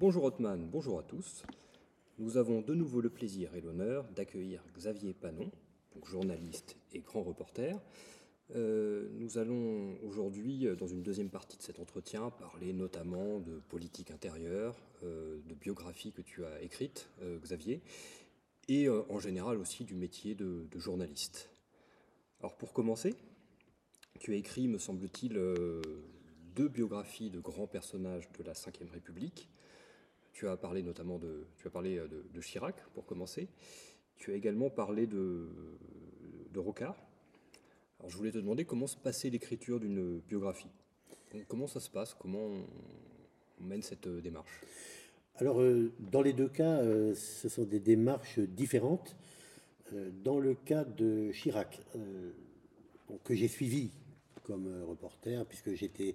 Bonjour Otman, bonjour à tous. Nous avons de nouveau le plaisir et l'honneur d'accueillir Xavier Panon, journaliste et grand reporter. Euh, nous allons aujourd'hui, euh, dans une deuxième partie de cet entretien, parler notamment de politique intérieure, euh, de biographie que tu as écrite, Xavier, et en général aussi du métier de, de, journaliste. Alors pour commencer, tu as écrit, me semble-t-il, deux biographies de grands personnages de la Ve République. Tu as parlé notamment de, tu as parlé de, Chirac, pour commencer. Tu as également parlé de, de Rocard. Alors je voulais te demander comment se passait l'écriture d'une biographie. comment ça se passe? Comment on mène cette euh, démarche? Alors, euh, dans les deux cas, euh, ce sont des démarches différentes. dans le cas de Chirac, que j'ai suivi comme reporter, puisque j'étais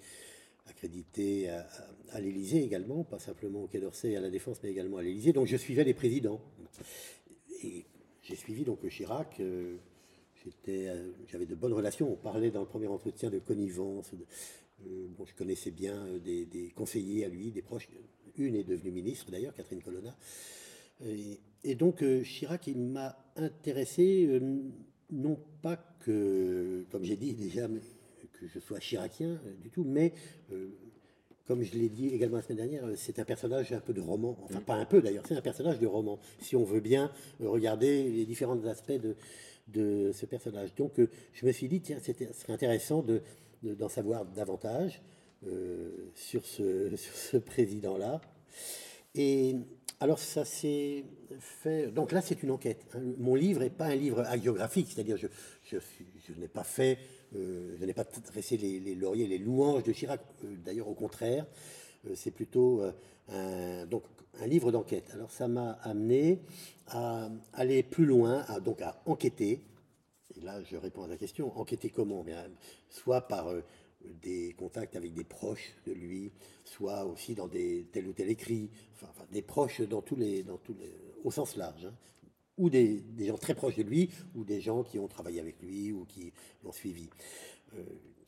accrédité à, à l'Élysée également, pas simplement au Quai d'Orsay et à la Défense, mais également à l'Élysée. Donc je suivais les présidents. Et j'ai suivi donc Chirac. Euh, euh, j'avais de bonnes relations. On parlait dans le premier entretien de connivence. Euh, je connaissais bien des, conseillers à lui, des proches. Une est devenue ministre d'ailleurs, Catherine Colonna. Et, donc Chirac, il m'a intéressé, non pas que, comme j'ai dit déjà, que je sois chiracien du tout, mais comme je l'ai dit également la semaine dernière, c'est un personnage un peu de roman. Enfin, pas un peu d'ailleurs, c'est un personnage de roman. Si on veut bien regarder les différents aspects de, de ce personnage. Donc, euh, je me suis dit, tiens, c'était serait intéressant d'en de, d'en savoir davantage euh, sur ce, sur ce président-là. Et alors, ça s'est fait. Donc là, c'est une enquête. Hein. Mon livre n'est pas un livre hagiographique, c'est-à-dire, je, je, je n'ai pas fait euh, je n'ai pas dressé les, lauriers, les louanges de Chirac. Euh, d'ailleurs, au contraire, euh, c'est plutôt un, livre d'enquête. Alors, ça m'a amené à aller plus loin, à, donc à enquêter. Et là, je réponds à la question. Enquêter comment? Bien, Soit par des contacts avec des proches de lui, soit aussi dans des tel ou tel écrit, enfin, des proches dans tous les, dans tous les, au sens large, hein ou des, gens très proches de lui, ou des gens qui ont travaillé avec lui, ou qui l'ont suivi. Euh,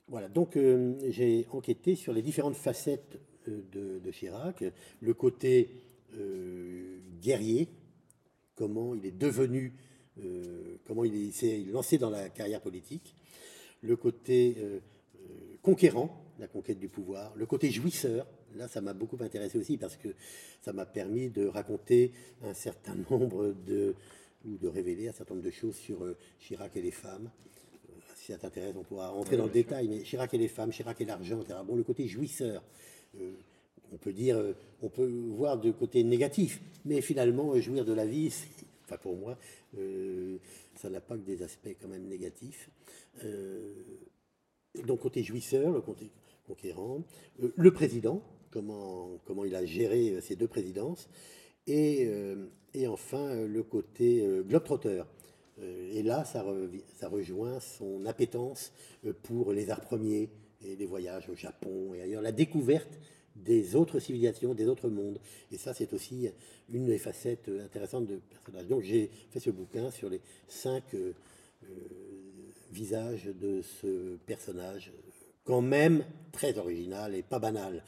voilà, donc euh, j'ai enquêté sur les différentes facettes euh, de, Chirac, le côté guerrier, comment il est devenu, comment il s'est lancé dans la carrière politique, le côté conquérant, la conquête du pouvoir, le côté jouisseur, là ça m'a beaucoup intéressé aussi parce que ça m'a permis de raconter un certain nombre de, ou de révéler un certain nombre de choses sur euh, Chirac et les femmes. Euh, si ça t'intéresse, on pourra rentrer dans le détail, mais Chirac et les femmes, Chirac et l'argent, etc. Bon, le côté jouisseur, euh, on peut dire, on peut voir de côté négatif, mais finalement, jouir de la vie, enfin pour moi, ça n'a pas que des aspects quand même négatifs. donc côté jouisseur, le côté conquérant, le président, comment, il a géré ces deux présidences, et, et enfin le côté globetrotter. Et là, ça, ça, rejoint son appétence pour les arts premiers et les voyages au Japon et ailleurs, la découverte des autres civilisations, des autres mondes. Et ça, c'est aussi une des facettes intéressantes de personnage. Donc j'ai fait ce bouquin sur les cinq visages de ce personnage, quand même très original et pas banal.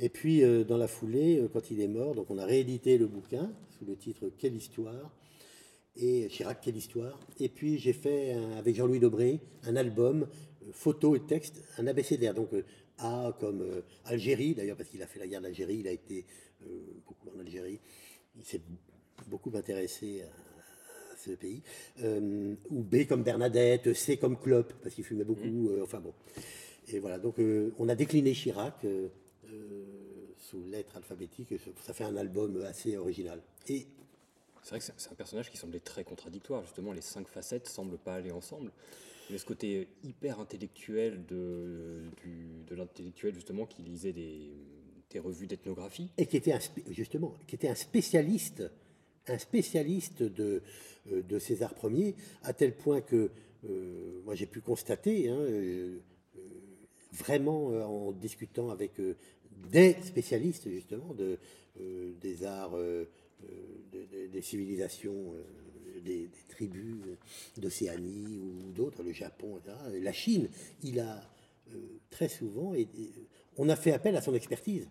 Et puis, euh, dans la foulée, euh, quand il est mort, donc on a réédité le bouquin sous le titre Quelle histoire et Chirac, quelle histoire. Et puis, j'ai fait, avec Jean-Louis Dobré, un album, euh, photo et texte, un abécédaire. Donc, A comme Algérie, d'ailleurs, parce qu'il a fait la guerre d'Algérie, il a été beaucoup en Algérie. Il s'est beaucoup intéressé à, ce pays. ou B comme Bernadette, C comme Klopp, parce qu'il fumait beaucoup. Mmh. enfin bon. Et voilà, donc on a décliné Chirac sous lettres alphabétiques. Ça fait un album assez original. Et c'est vrai que c'est un personnage qui semblait très contradictoire. Justement, les cinq facettes semblent pas aller ensemble. Mais ce côté hyper intellectuel de, de l'intellectuel justement qui lisait des, des revues d'ethnographie et qui était un, justement qui était un spécialiste, un spécialiste de euh, de César Ier, à tel point que euh, moi j'ai pu constater. Hein, euh, vraiment en discutant avec des spécialistes justement euh, des arts, euh, euh, des civilisations, des, tribus d'Océanie ou d'autres, le Japon, etc. La Chine, il a très souvent, on a fait appel à son expertise.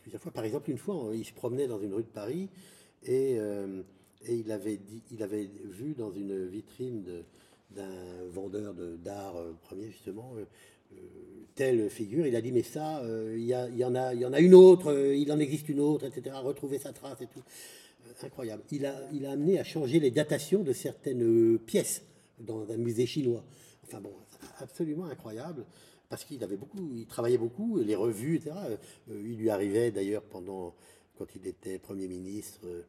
plusieurs fois. Par exemple, une fois, il se promenait dans une rue de Paris et, et il, avait il avait vu dans une vitrine d'un vendeur d'art premier, justement, telle figure. Il a dit, mais ça, il y, y, en a, il y en a une autre, il en existe une autre, etc. Retrouver sa trace et tout incroyable. Il a, il a amené à changer les datations de certaines pièces dans un musée chinois. Enfin bon, absolument incroyable parce qu'il avait beaucoup, il travaillait beaucoup, les revues, etc. Euh, il lui arrivait d'ailleurs pendant, quand il était Premier ministre euh,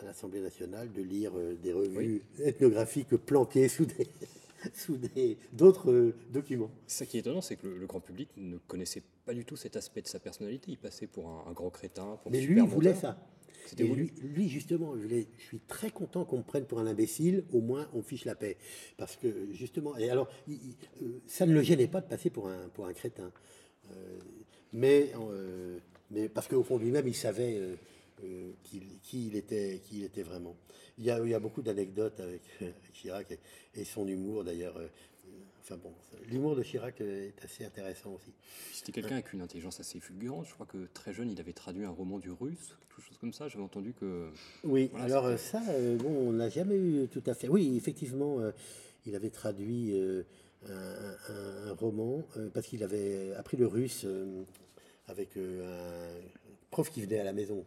à l'Assemblée nationale, de lire euh, des revues ethnographiques planquées sous des, sous d'autres documents. Ce qui est étonnant, c'est que le, grand public ne connaissait pas du tout cet aspect de sa personnalité. Il passait pour un, grand crétin. Pour Mais lui, il voulait ça. Lui, lui, justement, je, suis très content qu'on me prenne pour un imbécile, au moins on fiche la paix. Parce que, justement, et alors, euh, ça ne le gênait pas de passer pour un, pour un crétin. Euh, mais, euh, mais parce qu'au fond lui-même, il savait qui, il était, qui il était vraiment. Il y a, il y a beaucoup d'anecdotes avec, Chirac et, son humour, d'ailleurs. Enfin bon, l'humour de Chirac est assez intéressant aussi. C'était quelqu'un avec une intelligence assez fulgurante. Je crois que très jeune, il avait traduit un roman du russe, quelque chose comme ça. J'avais entendu que. Oui, alors ça, euh, bon, on n'a jamais eu tout à fait. Oui, effectivement, euh, il avait traduit euh, un, roman parce qu'il avait appris le russe avec un prof qui venait à la maison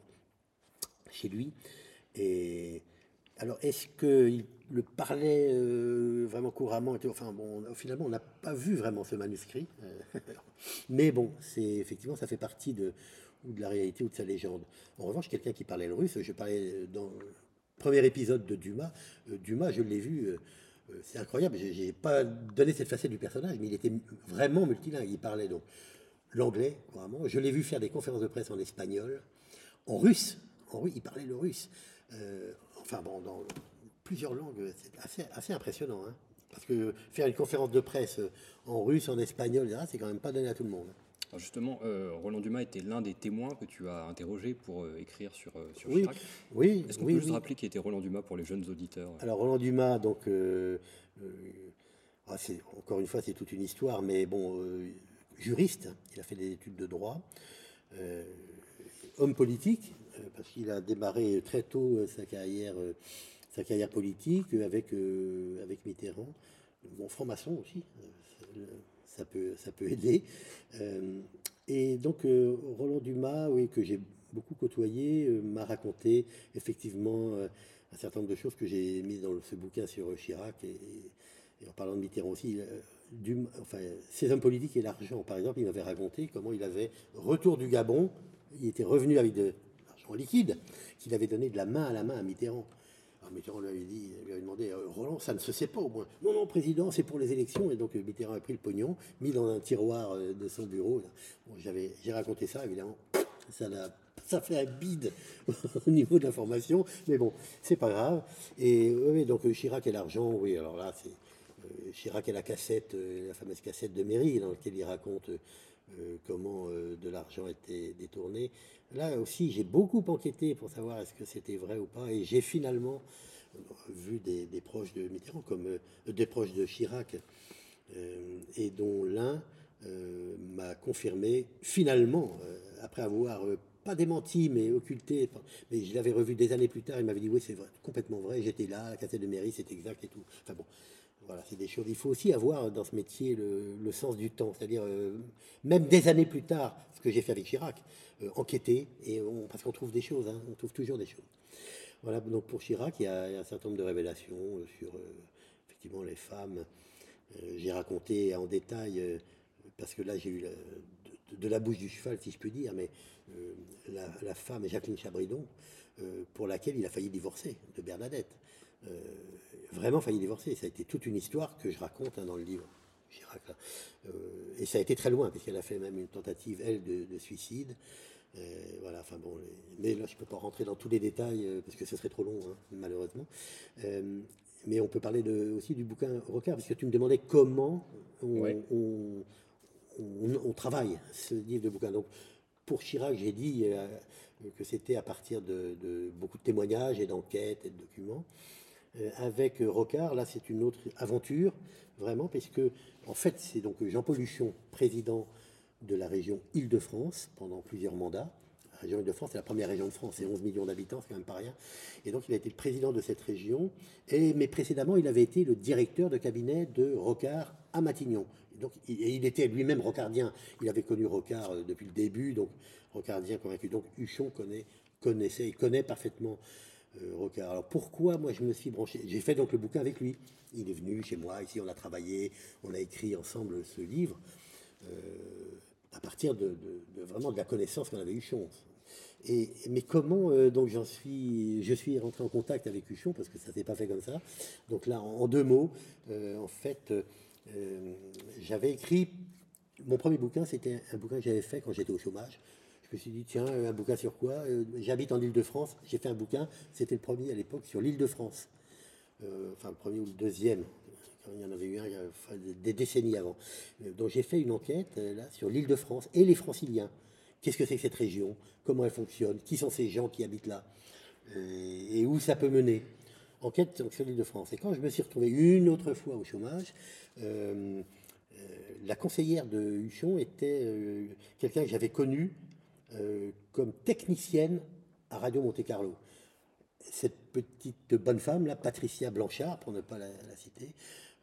chez lui. Et alors, est-ce qu'il le parlait euh, vraiment couramment Enfin, bon, finalement, on n'a pas vu vraiment ce manuscrit. Euh, mais bon, c'est effectivement, ça fait partie de, de la réalité ou de sa légende. En revanche, quelqu'un qui parlait le russe, je parlais dans le premier épisode de Dumas. Euh, Dumas, je l'ai vu. c'est incroyable, j'ai pas donné cette facette du personnage, mais il était vraiment multilingue. Il parlait donc l'anglais, couramment. Je l'ai vu faire des conférences de presse en espagnol, en russe. En russe, il parlait le russe enfin bon, dans plusieurs langues, c'est assez, impressionnant. Hein. parce que faire une conférence de presse en russe, en espagnol, c'est quand même pas donné à tout le monde. justement, euh, Roland Dumas était l'un des témoins que tu as interrogé pour euh, écrire sur, euh, sur oui, Chirac. Oui, Est-ce qu'on peut juste rappeler qui était Roland Dumas pour les jeunes auditeurs Alors Roland Dumas, donc, ah, encore une fois, c'est toute une histoire, mais bon, juriste, hein. il a fait des études de droit, homme politique, euh, parce qu'il a démarré très tôt euh, sa carrière, euh, sa carrière politique avec, avec Mitterrand. Bon, franc-maçon aussi, ça peut, ça peut aider. et donc, Roland Dumas, oui, que j'ai beaucoup côtoyé, m'a raconté effectivement un certain nombre de choses que j'ai mises dans ce bouquin sur Chirac et, en parlant de Mitterrand aussi. enfin, ses hommes politiques et l'argent, par exemple, il m'avait raconté comment il avait retour du Gabon, il était revenu avec de, en liquide, qu'il avait donné de la main à la main à Mitterrand. Alors Mitterrand lui avait, dit, lui avait demandé, euh, Roland, ça ne se sait pas au moins. Non, non, président, c'est pour les élections. Et donc euh, Mitterrand a pris le pognon, mis dans un tiroir euh, de son bureau. j'avais, j'ai raconté ça, évidemment. Ça, ça fait un bide au niveau de l'information, mais bon, c'est pas grave. Et oui, donc Chirac et l'argent, oui, alors là, c'est Chirac et la cassette, la fameuse cassette de mairie, dans laquelle il raconte comment l'argent était détourné. Là aussi, j'ai beaucoup enquêté pour savoir est-ce que c'était vrai ou pas, et j'ai finalement euh, vu des, proches de Mitterrand, comme euh, des proches de Chirac, euh, et dont l'un m'a confirmé finalement, après avoir pas démenti, mais occulté. Mais je l'avais revu des années plus tard. Il m'avait dit oui, c'est complètement vrai. J'étais là, la cassette de mairie, c'est exact et tout. Enfin bon, voilà, c'est des choses. Il faut aussi avoir dans ce métier le, sens du temps, c'est-à-dire même des années plus tard, ce que j'ai fait avec Chirac. Euh, enquêter, et parce qu'on trouve des choses, hein, on trouve toujours des choses. Voilà, donc pour Chirac, il y, a, un certain nombre de révélations euh, sur euh, effectivement les femmes. j'ai raconté en détail, parce que là j'ai eu de, la bouche du cheval, si je puis dire, mais la, femme Jacqueline Chabridon, pour laquelle il a failli divorcer de Bernadette. Vraiment failli divorcer. Ça a été toute une histoire que je raconte hein, dans le livre. Chirac. et ça a été très loin, puisqu'elle a fait même une tentative, elle, de suicide. Euh, voilà, enfin bon, mais là je ne peux pas rentrer dans tous les détails euh, parce que ce serait trop long, hein, malheureusement. Euh, mais on peut parler de, aussi du bouquin Rocard, parce que tu me demandais comment on, travaille ce livre de bouquin. Donc, pour Chirac, j'ai dit que c'était à partir de, beaucoup de témoignages et d'enquêtes et de documents. Avec Rocard, là, c'est une autre aventure, vraiment, parce que, en fait, c'est donc Jean-Paul Luchon, président de la région Île-de-France pendant plusieurs mandats. La région Île-de-France, c'est la première région de France, c'est 11 millions d'habitants, c'est quand même pas rien. Et donc, il a été le président de cette région. Et, mais précédemment, il avait été le directeur de cabinet de Rocard à Matignon. Et donc, il, était lui-même rocardien. Il avait connu Rocard euh, depuis le début, donc rocardien convaincu. Donc, Huchon connaît, connaissait, il connaît parfaitement euh, Rocard. Alors, pourquoi moi je me suis branché? J'ai fait donc le bouquin avec lui. Il est venu chez moi, ici, on a travaillé, on a écrit ensemble ce livre. Euh, à partir de, vraiment de la connaissance qu'on avait Huchon. Et, mais comment euh, donc j'en suis, je suis rentré en contact avec Huchon parce que ça s'est pas fait comme ça. Donc là, en, deux mots, euh, en fait, euh, j'avais écrit mon premier bouquin, c'était un bouquin que j'avais fait quand j'étais au chômage. Je me suis dit tiens, un bouquin sur quoi Euh, J'habite en Île-de-France. J'ai fait un bouquin. C'était le premier à l'époque sur l'Île-de-France. Euh, enfin le premier ou le deuxième il y en avait eu un enfin, des décennies avant. Euh, Donc j'ai fait une enquête euh, là, sur l'île de France et les franciliens. Qu'est-ce que c'est que cette région? Comment elle fonctionne? Qui sont ces gens qui habitent là? Euh, Et où ça peut mener? Enquête sur l'île de France. Et quand je me suis retrouvé une autre fois au chômage, euh, euh, la conseillère de Huchon était euh, quelqu'un que j'avais connu euh, comme technicienne à Radio Monte Carlo cette petite bonne femme, là, Patricia Blanchard, pour ne pas la, citer,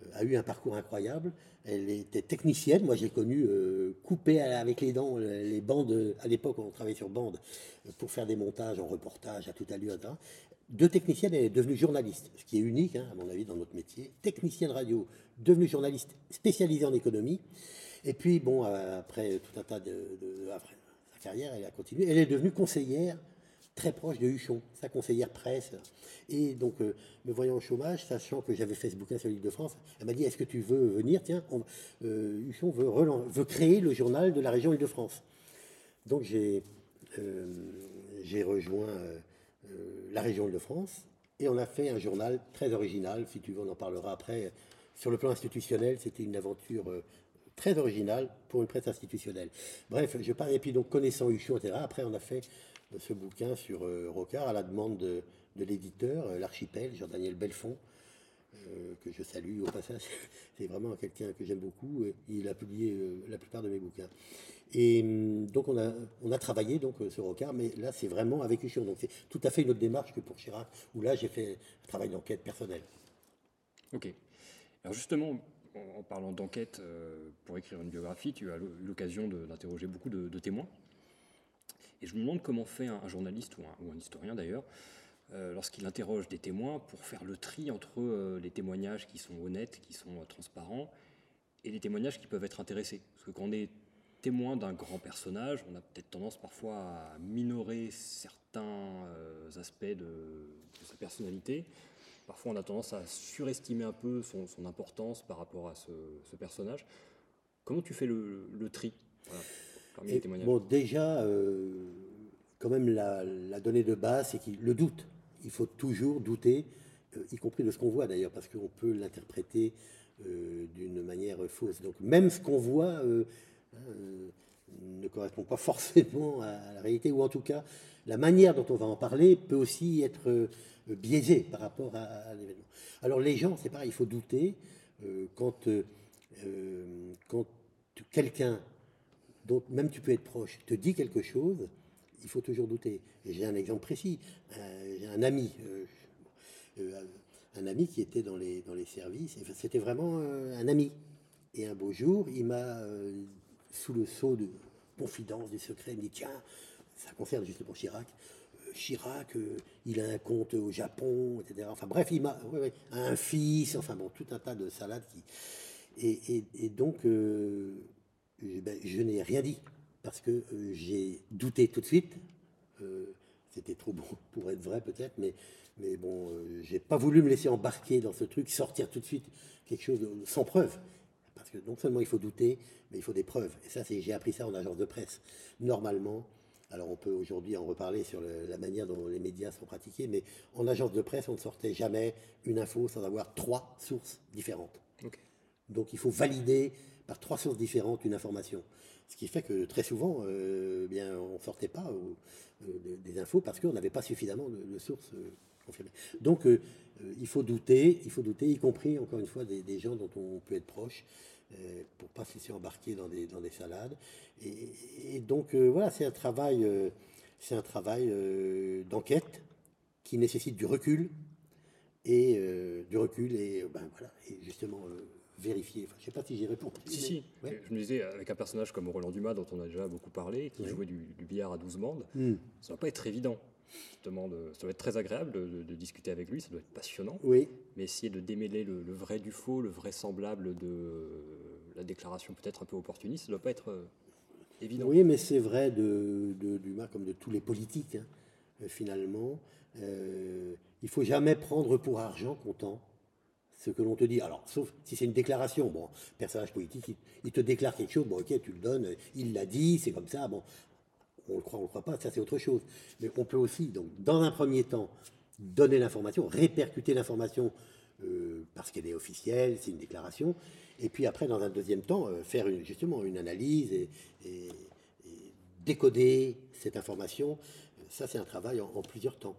euh, a eu un parcours incroyable. Elle était technicienne. Moi, j'ai connu euh, couper avec les dents les les bandes. À l'époque, on travaillait sur bande euh, pour faire des montages en reportage à toute allure. etc. De technicienne, elle est devenue journaliste, ce qui est unique, hein, à mon avis, dans notre métier. Technicienne radio, devenue journaliste spécialisée en économie. Et puis, bon, euh, après tout un tas de, carrière, elle a continué. Elle est devenue conseillère très proche de Huchon, sa conseillère presse. Et donc, euh, me voyant au chômage, sachant que j'avais fait ce bouquin sur l'île de France, elle m'a dit Est-ce que tu veux venir? Tiens, euh, Huchon veut, créer le journal de la région Île-de-France. Donc, j'ai euh, rejoint la région Île-de-France et on a fait un journal très original. Si tu veux, on en parlera après. Sur le plan institutionnel, c'était une aventure très originale pour une presse institutionnelle. Bref, je parle, et puis donc connaissant Huchon, etc. Après, on a fait euh, ce bouquin sur euh, Rocard à la demande de, l'éditeur, euh, l'archipel, Jean-Daniel Belfond, que je salue au passage. C'est vraiment quelqu'un que j'aime beaucoup. et Il a publié la plupart de mes bouquins. Et donc on a, on a travaillé donc sur Rocard, mais là c'est vraiment avec Huchon. Donc c'est tout à fait une autre démarche que pour Chirac, où là j'ai fait un travail d'enquête personnelle. Ok. Alors justement, en, parlant d'enquête euh, pour écrire une biographie, tu as eu l'occasion d'interroger beaucoup de, témoins. Et je me demande comment fait un, journaliste ou un, historien d'ailleurs, euh, lorsqu'il interroge des témoins pour faire le tri entre euh, les témoignages qui sont honnêtes, qui sont transparents, et les témoignages qui peuvent être intéressés. Parce que quand on est témoin d'un grand personnage, on a peut-être tendance parfois à minorer certains aspects de sa personnalité. Parfois, on a tendance à surestimer un peu son, son importance par rapport à ce, ce personnage. Comment tu fais le, le tri voilà, parmi Et les témoignages bon, déjà, euh, quand même, la, la donnée de base, c'est qu'il le doute. Il faut toujours douter, euh, y compris de ce qu'on voit d'ailleurs, parce qu'on peut l'interpréter euh, d'une manière fausse. Donc, même ce qu'on voit euh, ne correspond pas forcément à, la réalité, ou en tout cas, la manière dont on va en parler peut aussi être euh, biaisée par rapport à, l'événement. Alors, les gens, c'est pareil, il faut douter euh, quand, euh, quand quelqu'un dont même tu peux être proche, te dit quelque chose, il faut toujours douter. J'ai un exemple précis. J'ai un ami, un ami qui était dans les, dans les services. C'était vraiment un ami. Et un beau jour, il m'a, sous le sceau de confidence, du secret, il me dit Tiens, ça concerne justement Chirac. Euh, Chirac, euh, il a un compte au Japon, etc. Enfin bref, il ouais, un fils, enfin bon, tout un tas de salades qui. Et, donc, euh, je, ben, je n'ai rien dit parce que j'ai douté tout de suite. C'était trop bon pour être vrai peut-être, mais, mais bon, j'ai pas voulu me laisser embarquer dans ce truc, sortir tout de suite quelque chose sans preuve. Parce que non seulement il faut douter, mais il faut des preuves. Et ça, j'ai appris ça en agence de presse. Normalement, alors on peut aujourd'hui en reparler sur le- la manière dont les médias sont pratiqués, mais en agence de presse, on ne sortait jamais une info sans avoir trois sources différentes. Donc il faut valider par trois sources différentes une information. Ce qui fait que très souvent, euh, bien, on ne sortait pas euh, euh, des, des infos parce qu'on n'avait pas suffisamment de, de sources euh, Donc euh, euh, il faut douter, il faut douter, y compris encore une fois des, des gens dont on peut être proche. euh, pour pas se laisser embarquer dans des, dans des salades. Et, donc voilà, c'est un travail, c'est un travail d'enquête qui nécessite du recul et du recul et ben voilà et justement vérifier. je ne sais pas si j'ai répondu. Si, si. Je me disais, avec un personnage comme Roland Dumas, dont on a déjà beaucoup parlé, qui jouait du, billard à 12 bandes, hmm. ça ne va pas être évident. Justement, ça doit être très agréable de, discuter avec lui, ça doit être passionnant. Oui. Mais essayer de démêler le, vrai du faux, le vraisemblable de la déclaration peut-être un peu opportuniste, ça ne doit pas être euh, évident. Oui, mais c'est vrai de, Dumas comme de tous les politiques, hein, euh, finalement. Euh, il faut jamais prendre pour argent comptant ce que l'on te dit. Alors, sauf si c'est une déclaration. Bon, personnage politique, il, te déclare quelque chose, bon, ok, tu le donnes, il l'a dit, c'est comme ça, bon, on le croit, on le croit pas, ça c'est autre chose. Mais on peut aussi, donc, dans un premier temps, donner l'information, répercuter l'information euh, parce qu'elle est officielle, c'est une déclaration, et puis après, dans un deuxième temps, euh, faire justement une analyse et, décoder cette information. Ça, c'est un travail en plusieurs temps.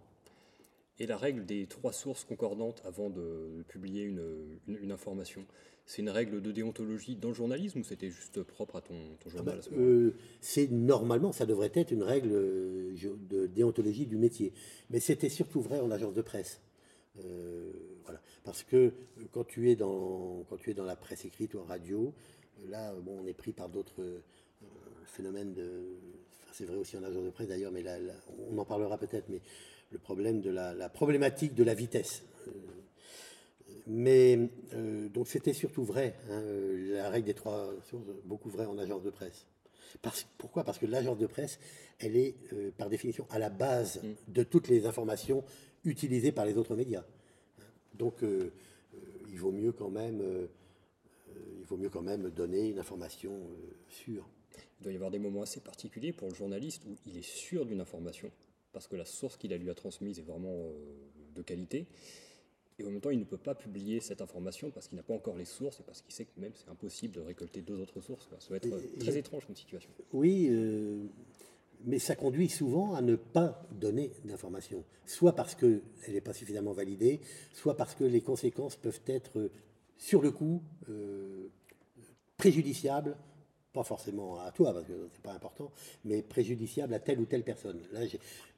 Et la règle des trois sources concordantes avant de publier une, information, c'est une règle de déontologie dans le journalisme ou c'était juste propre à ton, journal ah bah, euh, C'est normalement, ça devrait être une règle euh, de déontologie du métier. Mais c'était surtout vrai en agence de presse. Euh, voilà. Parce que quand tu, es dans, quand tu es dans la presse écrite ou en radio, là, bon, on est pris par d'autres phénomènes de. c'est vrai aussi en agence de presse d'ailleurs, mais là, on en parlera peut-être. Mais le problème de la, problématique de la vitesse. Euh, mais euh, donc c'était surtout vrai, hein, la règle des trois sources, beaucoup vrai en agence de presse. Parce, pourquoi? Parce que l'agence de presse, elle est euh, par définition à la base mm. de toutes les informations utilisées par les autres médias. Donc il vaut mieux quand même, il vaut mieux quand même donner une information sûre. Il doit y avoir des moments assez particuliers pour le journaliste où il est sûr d'une information parce que la source qu'il a lui a transmise est vraiment euh, de qualité. Et en même temps, il ne peut pas publier cette information parce qu'il n'a pas encore les sources et parce qu'il sait que même c'est impossible de récolter deux autres sources. Ça va être très étrange comme situation. Oui, euh, mais ça conduit souvent à ne pas donner d'informations, soit parce qu'elle n'est pas suffisamment validée, soit parce que les conséquences peuvent être sur le coup euh, préjudiciables pas forcément à toi, parce que c'est pas important, mais préjudiciable à telle ou telle personne. Là,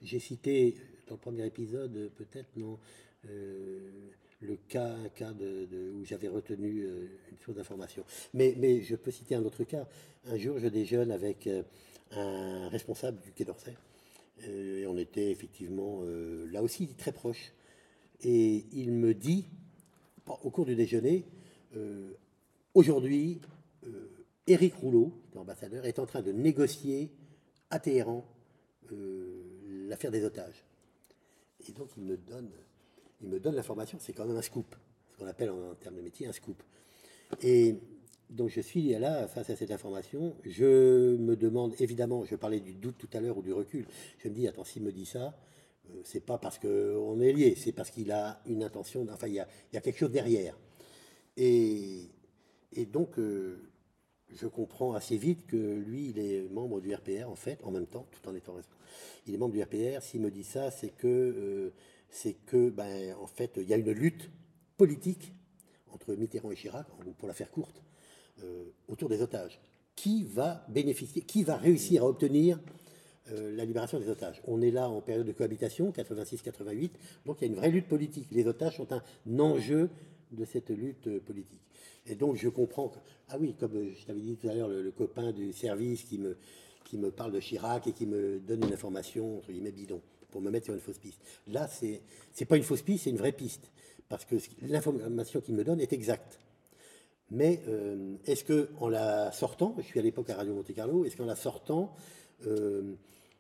j'ai cité dans le premier épisode, peut-être, non, euh, le cas, un cas de, où j'avais retenu euh, une source d'information. Mais, mais je peux citer un autre cas. Un jour, je déjeune avec euh, un responsable du Quai d'Orsay, et on était effectivement là aussi très proches. Et il me dit, au cours du déjeuner, aujourd'hui, Éric Rouleau, l'ambassadeur, est en train de négocier à Téhéran euh, l'affaire des otages. Et donc il me donne, il me donne l'information, c'est quand même un scoop, ce qu'on appelle en, termes de métier un scoop. Et donc je suis là face à cette information. Je me demande, évidemment, je parlais du doute tout à l'heure ou du recul. Je me dis, attends, s'il me dit ça, euh, c'est pas parce qu'on est lié, c'est parce qu'il a une intention, enfin, il y a, quelque chose derrière. Et, donc, euh, je comprends assez vite que lui, il est membre du RPR, en fait, en même temps, tout en étant responsable. Il est membre du RPR. S'il me dit ça, c'est que, euh, c'est que, ben, en fait, il y a une lutte politique entre Mitterrand et Chirac, pour la faire courte, euh, autour des otages. Qui va bénéficier, qui va réussir à obtenir euh, la libération des otages? On est là en période de cohabitation, 86-88, donc il y a une vraie lutte politique. Les otages sont un enjeu de cette lutte politique. Et donc je comprends que, ah oui, comme je t'avais dit tout à l'heure, le, copain du service qui me, parle de Chirac et qui me donne une information, entre guillemets, bidon, pour me mettre sur une fausse piste. Là, c'est n'est pas une fausse piste, c'est une vraie piste. Parce que l'information qu'il me donne est exacte. Mais euh, est-ce que en la sortant, je suis à l'époque à Radio Monte Carlo, est-ce qu'en la sortant, euh,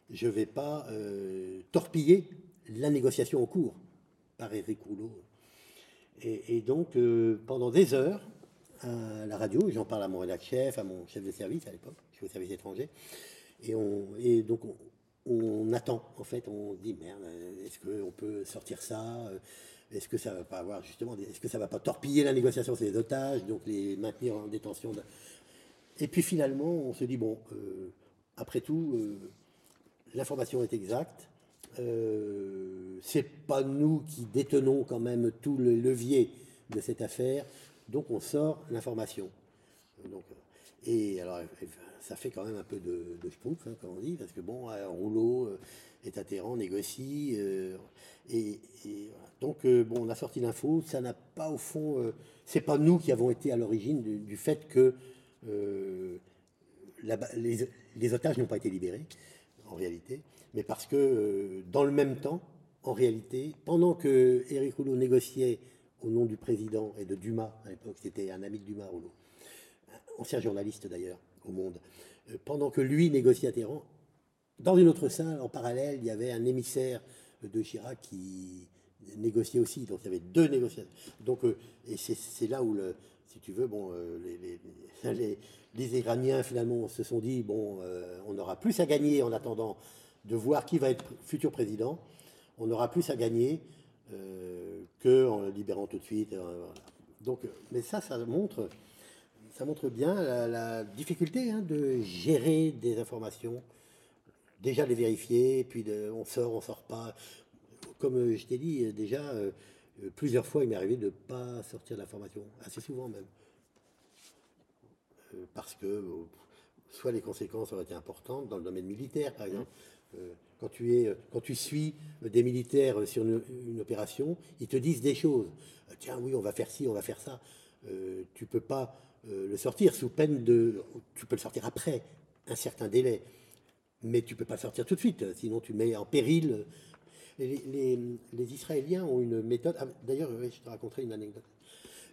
je ne vais pas euh, torpiller la négociation en cours par Eric Rouleau? Et, donc, pendant des heures, à la radio, j'en parle à mon rédacteur chef, à mon chef de service à l'époque, je suis au service étranger, et, on, et donc on, attend, en fait, on dit merde, est-ce qu'on peut sortir ça Est-ce que ça va pas avoir justement, est-ce que ça va pas torpiller la négociation sur les otages, donc les maintenir en détention Et puis finalement, on se dit bon, euh, après tout, euh, l'information est exacte. Euh, c'est pas nous qui détenons quand même tout le levier de cette affaire. Donc on sort l'information. Donc, et alors, ça fait quand même un peu de, de hein, comme on dit, parce que bon, Rouleau est atterrant, négocie. et, donc, bon, on a sorti l'info. Ça n'a pas, au fond, c'est pas nous qui avons été à l'origine du, fait que les, otages n'ont pas été libérés, en réalité, mais parce que dans le même temps, en réalité, pendant que Éric Rouleau négociait au nom du président et de Dumas, à l'époque, c'était un ami de Dumas, Rouleau, ancien journaliste d'ailleurs au Monde, euh, pendant que lui négociait à Téhéran, dans une autre salle, en parallèle, il y avait un émissaire de Chirac qui négociait aussi. Donc il y avait deux négociateurs. Donc, euh, et c'est là où, si tu veux, bon, euh, les, les, Iraniens finalement se sont dit bon, on aura plus à gagner en attendant de voir qui va être futur président on aura plus à gagner euh, que en libérant tout de suite. Euh, Donc, mais ça, ça montre, ça montre bien la, difficulté hein, de gérer des informations, déjà les vérifier, puis de, on sort, on sort pas. Comme je t'ai dit déjà, euh, plusieurs fois, il m'est arrivé de ne pas sortir l'information, assez souvent même. parce que soit les conséquences auraient été importantes dans le domaine militaire, par exemple quand tu, es, quand tu suis des militaires sur une, opération, ils te disent des choses. Tiens, oui, on va faire ci, on va faire ça. Euh, tu peux pas euh, le sortir sous peine de. Tu peux le sortir après un certain délai, mais tu peux pas le sortir tout de suite, sinon tu mets en péril. Les, Israéliens ont une méthode. Ah, d'ailleurs, je te raconterai une anecdote.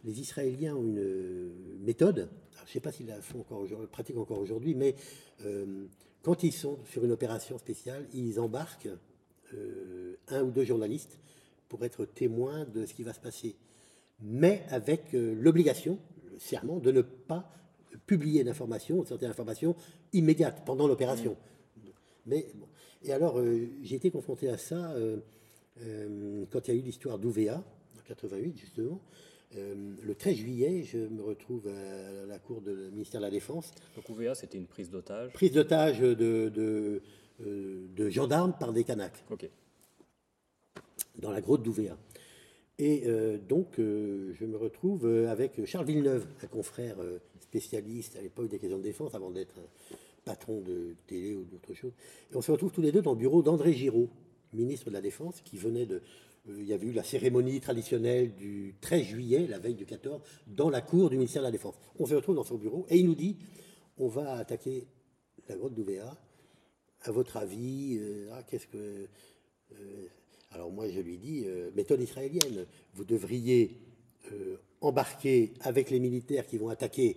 Les Israéliens ont une méthode. je ne sais pas s'ils la font encore, pratiquent encore aujourd'hui, mais euh, quand ils sont sur une opération spéciale, ils embarquent euh, un ou deux journalistes pour être témoins de ce qui va se passer, mais avec euh, l'obligation, le serment, de ne pas publier d'informations, certaines informations immédiates pendant l'opération. Mais Et alors, euh, j'ai été confronté à ça quand il y a eu l'histoire d'Ouvéa, en 88 justement, euh, le 13 juillet, je me retrouve à la cour du ministère de la Défense. Donc OVA, c'était une prise d'otage Prise d'otage de, de, euh, de, gendarmes par des Kanaks. Ok. Dans la grotte d'Ouvéa. Et euh, donc, je me retrouve avec Charles Villeneuve, un confrère spécialiste à l'époque des questions de défense, avant d'être patron de télé ou d'autre chose. Et on se retrouve tous les deux dans le bureau d'André Giraud, ministre de la Défense, qui venait de, il y avait eu la cérémonie traditionnelle du 13 juillet, la veille du 14, dans la cour du ministère de la Défense. On se retrouve dans son bureau et il nous dit on va attaquer la grotte d'Ouvéa. À votre avis, euh, ah, qu'est-ce que. Euh, alors moi, je lui dis méthode israélienne. Vous devriez embarquer avec les militaires qui vont attaquer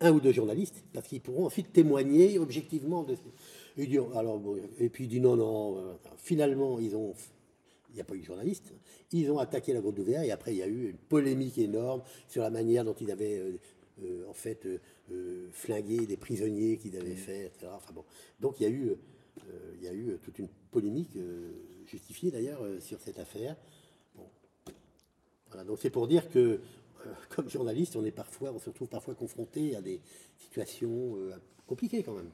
un ou deux journalistes, parce qu'ils pourront ensuite témoigner objectivement de. Alors, et puis il dit non, non. Finalement, ils ont il n'y a pas eu de journaliste. Ils ont attaqué la grotte d'Ouvéa et après il y a eu une polémique énorme sur la manière dont ils avaient euh, euh, en fait euh, flingué des prisonniers qu'ils avaient mmh. fait, etc. Enfin, bon. Donc il y a eu, il y a eu toute une polémique justifiée d'ailleurs sur cette affaire. Bon. Voilà, donc c'est pour dire que comme journaliste, on est parfois, on se retrouve parfois confronté à des situations compliquées quand même.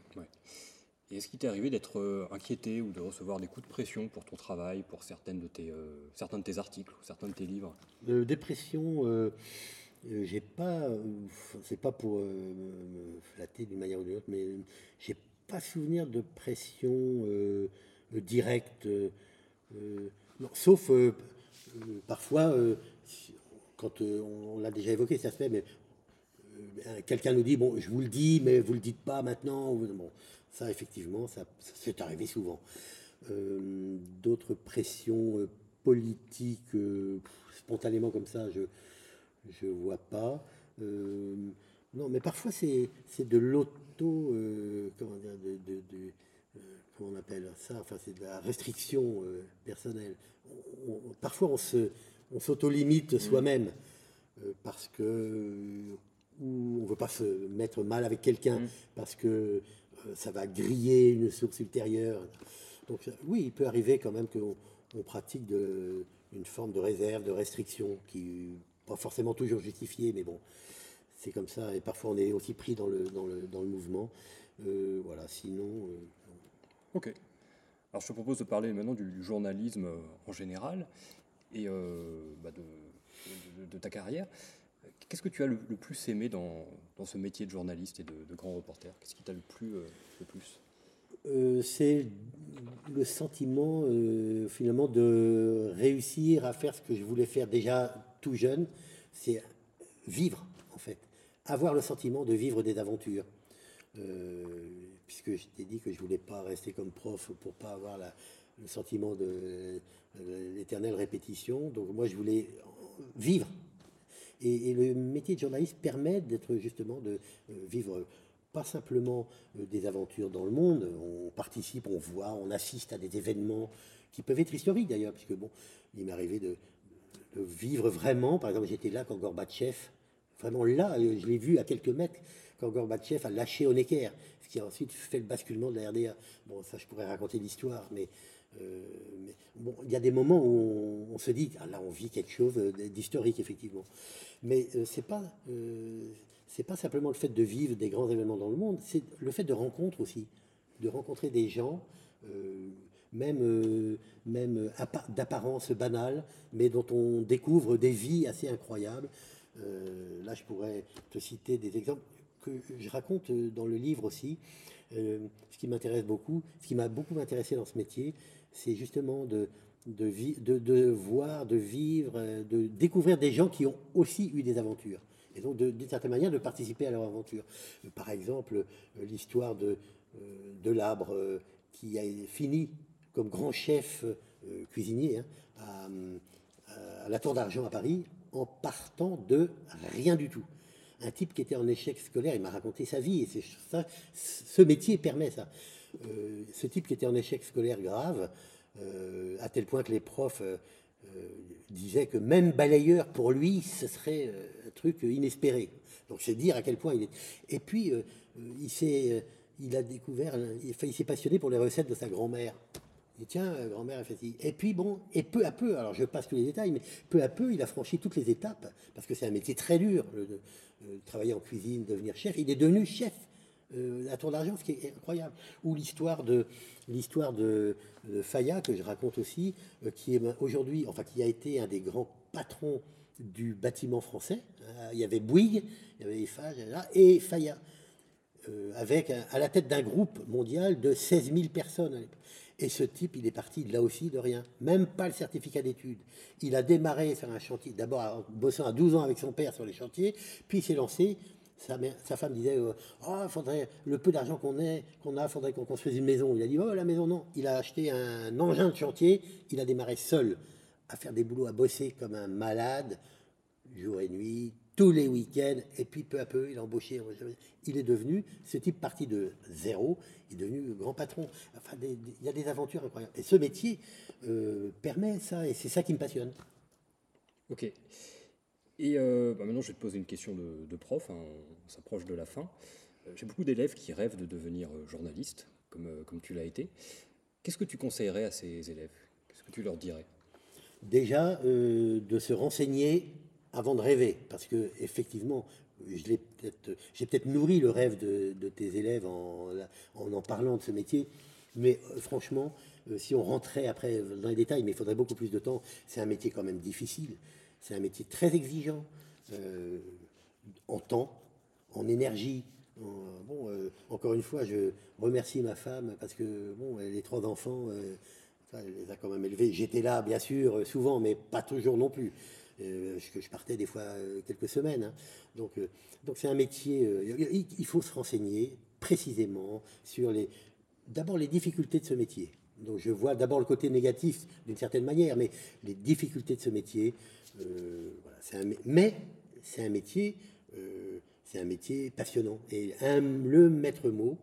Est-ce qu'il t'est arrivé d'être euh, inquiété ou de recevoir des coups de pression pour ton travail, pour certaines de tes, euh, certains de tes articles ou certains de tes livres? De dépression, euh, j'ai pas, c'est pas pour me flatter d'une manière ou d'une autre, mais j'ai pas souvenir de pression directe, sauf parfois quand on, l'a déjà évoqué cet aspect, mais quelqu'un nous dit bon, je vous le dis, mais vous le dites pas maintenant. Ça, effectivement, ça, c'est arrivé souvent. Euh, d'autres pressions euh, politiques, euh, spontanément comme ça, je ne vois pas. non, mais parfois, c'est, c'est de l'auto. comment dire de, comment on appelle ça Enfin, c'est de la restriction personnelle. parfois, on, se, on s'auto-limite mmh. soi-même parce que ou on veut pas se mettre mal avec quelqu'un mmh. parce que ça va griller une source ultérieure. Donc oui, il peut arriver quand même qu'on on pratique une forme de réserve, de restriction, qui pas forcément toujours justifiée, mais bon, c'est comme ça. Et parfois, on est aussi pris dans le, dans le, dans le mouvement. Euh, voilà, sinon... Euh, ok. Alors je te propose de parler maintenant du, journalisme en général et bah, de, ta carrière. Qu'est-ce que tu as le, plus aimé dans, dans, ce métier de journaliste et de, grand reporter? Qu'est-ce qui t'a le plus, euh, le plus? Euh, C'est le sentiment euh, finalement de réussir à faire ce que je voulais faire déjà tout jeune, c'est vivre en fait, avoir le sentiment de vivre des aventures. puisque je t'ai dit que je voulais pas rester comme prof pour pas avoir le sentiment de l'éternelle répétition. Donc moi je voulais vivre et, le métier de journaliste permet d'être justement de euh, vivre pas simplement euh, des aventures dans le monde, on participe, on voit, on assiste à des événements qui peuvent être historiques d'ailleurs, puisque bon, il m'est arrivé de, vivre vraiment, par exemple j'étais là quand Gorbatchev, vraiment là, euh, je l'ai vu à quelques mètres, quand Gorbatchev a lâché Honecker, ce qui a ensuite fait le basculement de la RDA. Bon, ça je pourrais raconter l'histoire, mais euh, bon, il y a des moments où on, se dit, ah, là, on vit quelque chose d'historique, effectivement. Mais euh, c'est pas, euh, pas simplement le fait de vivre des grands événements dans le monde, c'est le fait de rencontre aussi, de rencontrer des gens, même, même d'apparence banale, mais dont on découvre des vies assez incroyables. là, je pourrais te citer des exemples que je raconte dans le livre aussi. ce qui m'intéresse beaucoup, ce qui m'a beaucoup intéressé dans ce métier, c'est justement de, voir, de vivre, de découvrir des gens qui ont aussi eu des aventures. Et donc, d'une certaine manière, de participer à leur aventure. Par exemple, euh, l'histoire de, euh, de Labre, euh, qui a fini comme grand chef cuisinier hein, à, la Tour d'Argent à Paris, en partant de rien du tout. Un type qui était en échec scolaire, il m'a raconté sa vie, et ça, ce métier permet ça. Euh, ce type qui était en échec scolaire grave, euh, à tel point que les profs euh, disaient que même balayeur, pour lui, ce serait un truc inespéré. Donc c'est dire à quel point il est. Et puis, il s'est il a découvert, il, s'est passionné pour les recettes de sa grand-mère. Dit, tiens, grand-mère a fait ci. Et puis, bon, et peu à peu, alors je passe tous les détails, mais peu à peu, il a franchi toutes les étapes, parce que c'est un métier très dur, travailler en cuisine, devenir chef. Il est devenu chef euh, la Tour d'Argent, ce qui est incroyable. Ou l'histoire de l'histoire de, Faya que je raconte aussi, euh, qui est aujourd'hui, enfin qui a été un des grands patrons du bâtiment français. Euh, il y avait Bouygues, il y avait Eiffage, et Faya, avec à la tête d'un groupe mondial de 16 000 personnes. Et ce type, il est parti là aussi de rien, même pas le certificat d'études. Il a démarré sur un chantier, d'abord en bossant à 12 ans avec son père sur les chantiers, puis s'est lancé sa, femme disait euh, oh, faudrait, le peu d'argent qu'on qu'on a, faudrait qu'on construise une maison. Il a dit Oh, la maison, non. Il a acheté un engin de chantier. Il a démarré seul à faire des boulots, à bosser comme un malade, jour et nuit, tous les week-ends. Et puis peu à peu, il a embauché. Il est devenu, ce type parti de zéro, il est devenu grand patron. Enfin, il y a des aventures incroyables. Et ce métier euh, permet ça, et c'est ça qui me passionne. Ok. Et euh, bah, maintenant, je vais te poser une question de, prof. Hein, on s'approche de la fin. Euh, j'ai beaucoup d'élèves qui rêvent de devenir euh, journaliste, comme, comme tu l'as été. Qu'est-ce que tu conseillerais à ces élèves? Qu'est-ce que tu leur dirais? Déjà, de se renseigner avant de rêver, parce que effectivement, j'ai peut-être peut nourri le rêve de, tes élèves en, en parlant de ce métier, mais franchement, si on rentrait après dans les détails, mais il faudrait beaucoup plus de temps, c'est un métier quand même difficile. C'est un métier très exigeant euh, en temps, en énergie. bon, euh, encore une fois, je remercie ma femme parce que bon, les trois enfants, euh, elle les a quand même élevés. J'étais là, bien sûr, souvent, mais pas toujours non plus. je, je partais des fois quelques semaines. Hein. Donc, donc c'est un métier. il faut se renseigner précisément sur les, d'abord les difficultés de ce métier. Donc je vois d'abord le côté négatif d'une certaine manière, mais les difficultés de ce métier, euh, mais c'est un métier, euh, c'est un métier passionnant. Et le maître mot,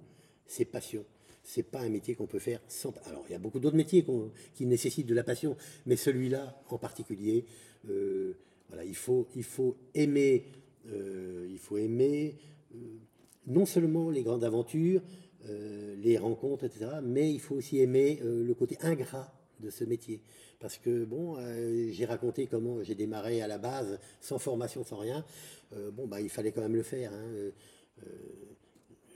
c'est passion. C'est pas un métier qu'on peut faire sans. Alors il y a beaucoup d'autres métiers qui nécessitent de la passion, mais celui-là en particulier, euh, voilà, il faut, il faut aimer, il faut aimer non seulement les grandes aventures, les rencontres, etc., mais il faut aussi aimer le côté ingrat de ce métier. Parce que, bon, euh, j'ai raconté comment j'ai démarré à la base, sans formation, sans rien. Euh, bon, bah, il fallait quand même le faire. Hein. Euh,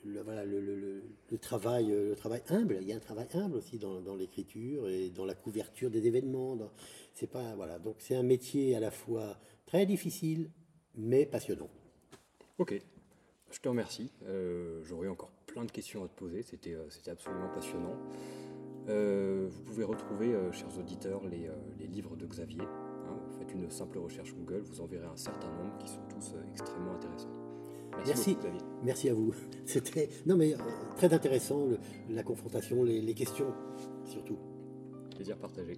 le, travail, le travail humble, il y a un travail humble aussi dans, l'écriture et dans la couverture des événements. C'est pas, voilà. Donc, c'est un métier à la fois très difficile, mais passionnant. Ok, je te remercie. J'aurais encore plein de questions à te poser, c'était absolument passionnant. Euh, vous pouvez retrouver, euh, chers auditeurs, les, euh, les livres de Xavier. hein. vous faites une simple recherche Google, vous en verrez un certain nombre qui sont tous extrêmement intéressants. Merci, Merci. beaucoup. Merci à vous. C'était non mais très intéressant le- la confrontation, les, les questions surtout. Plaisir partagé.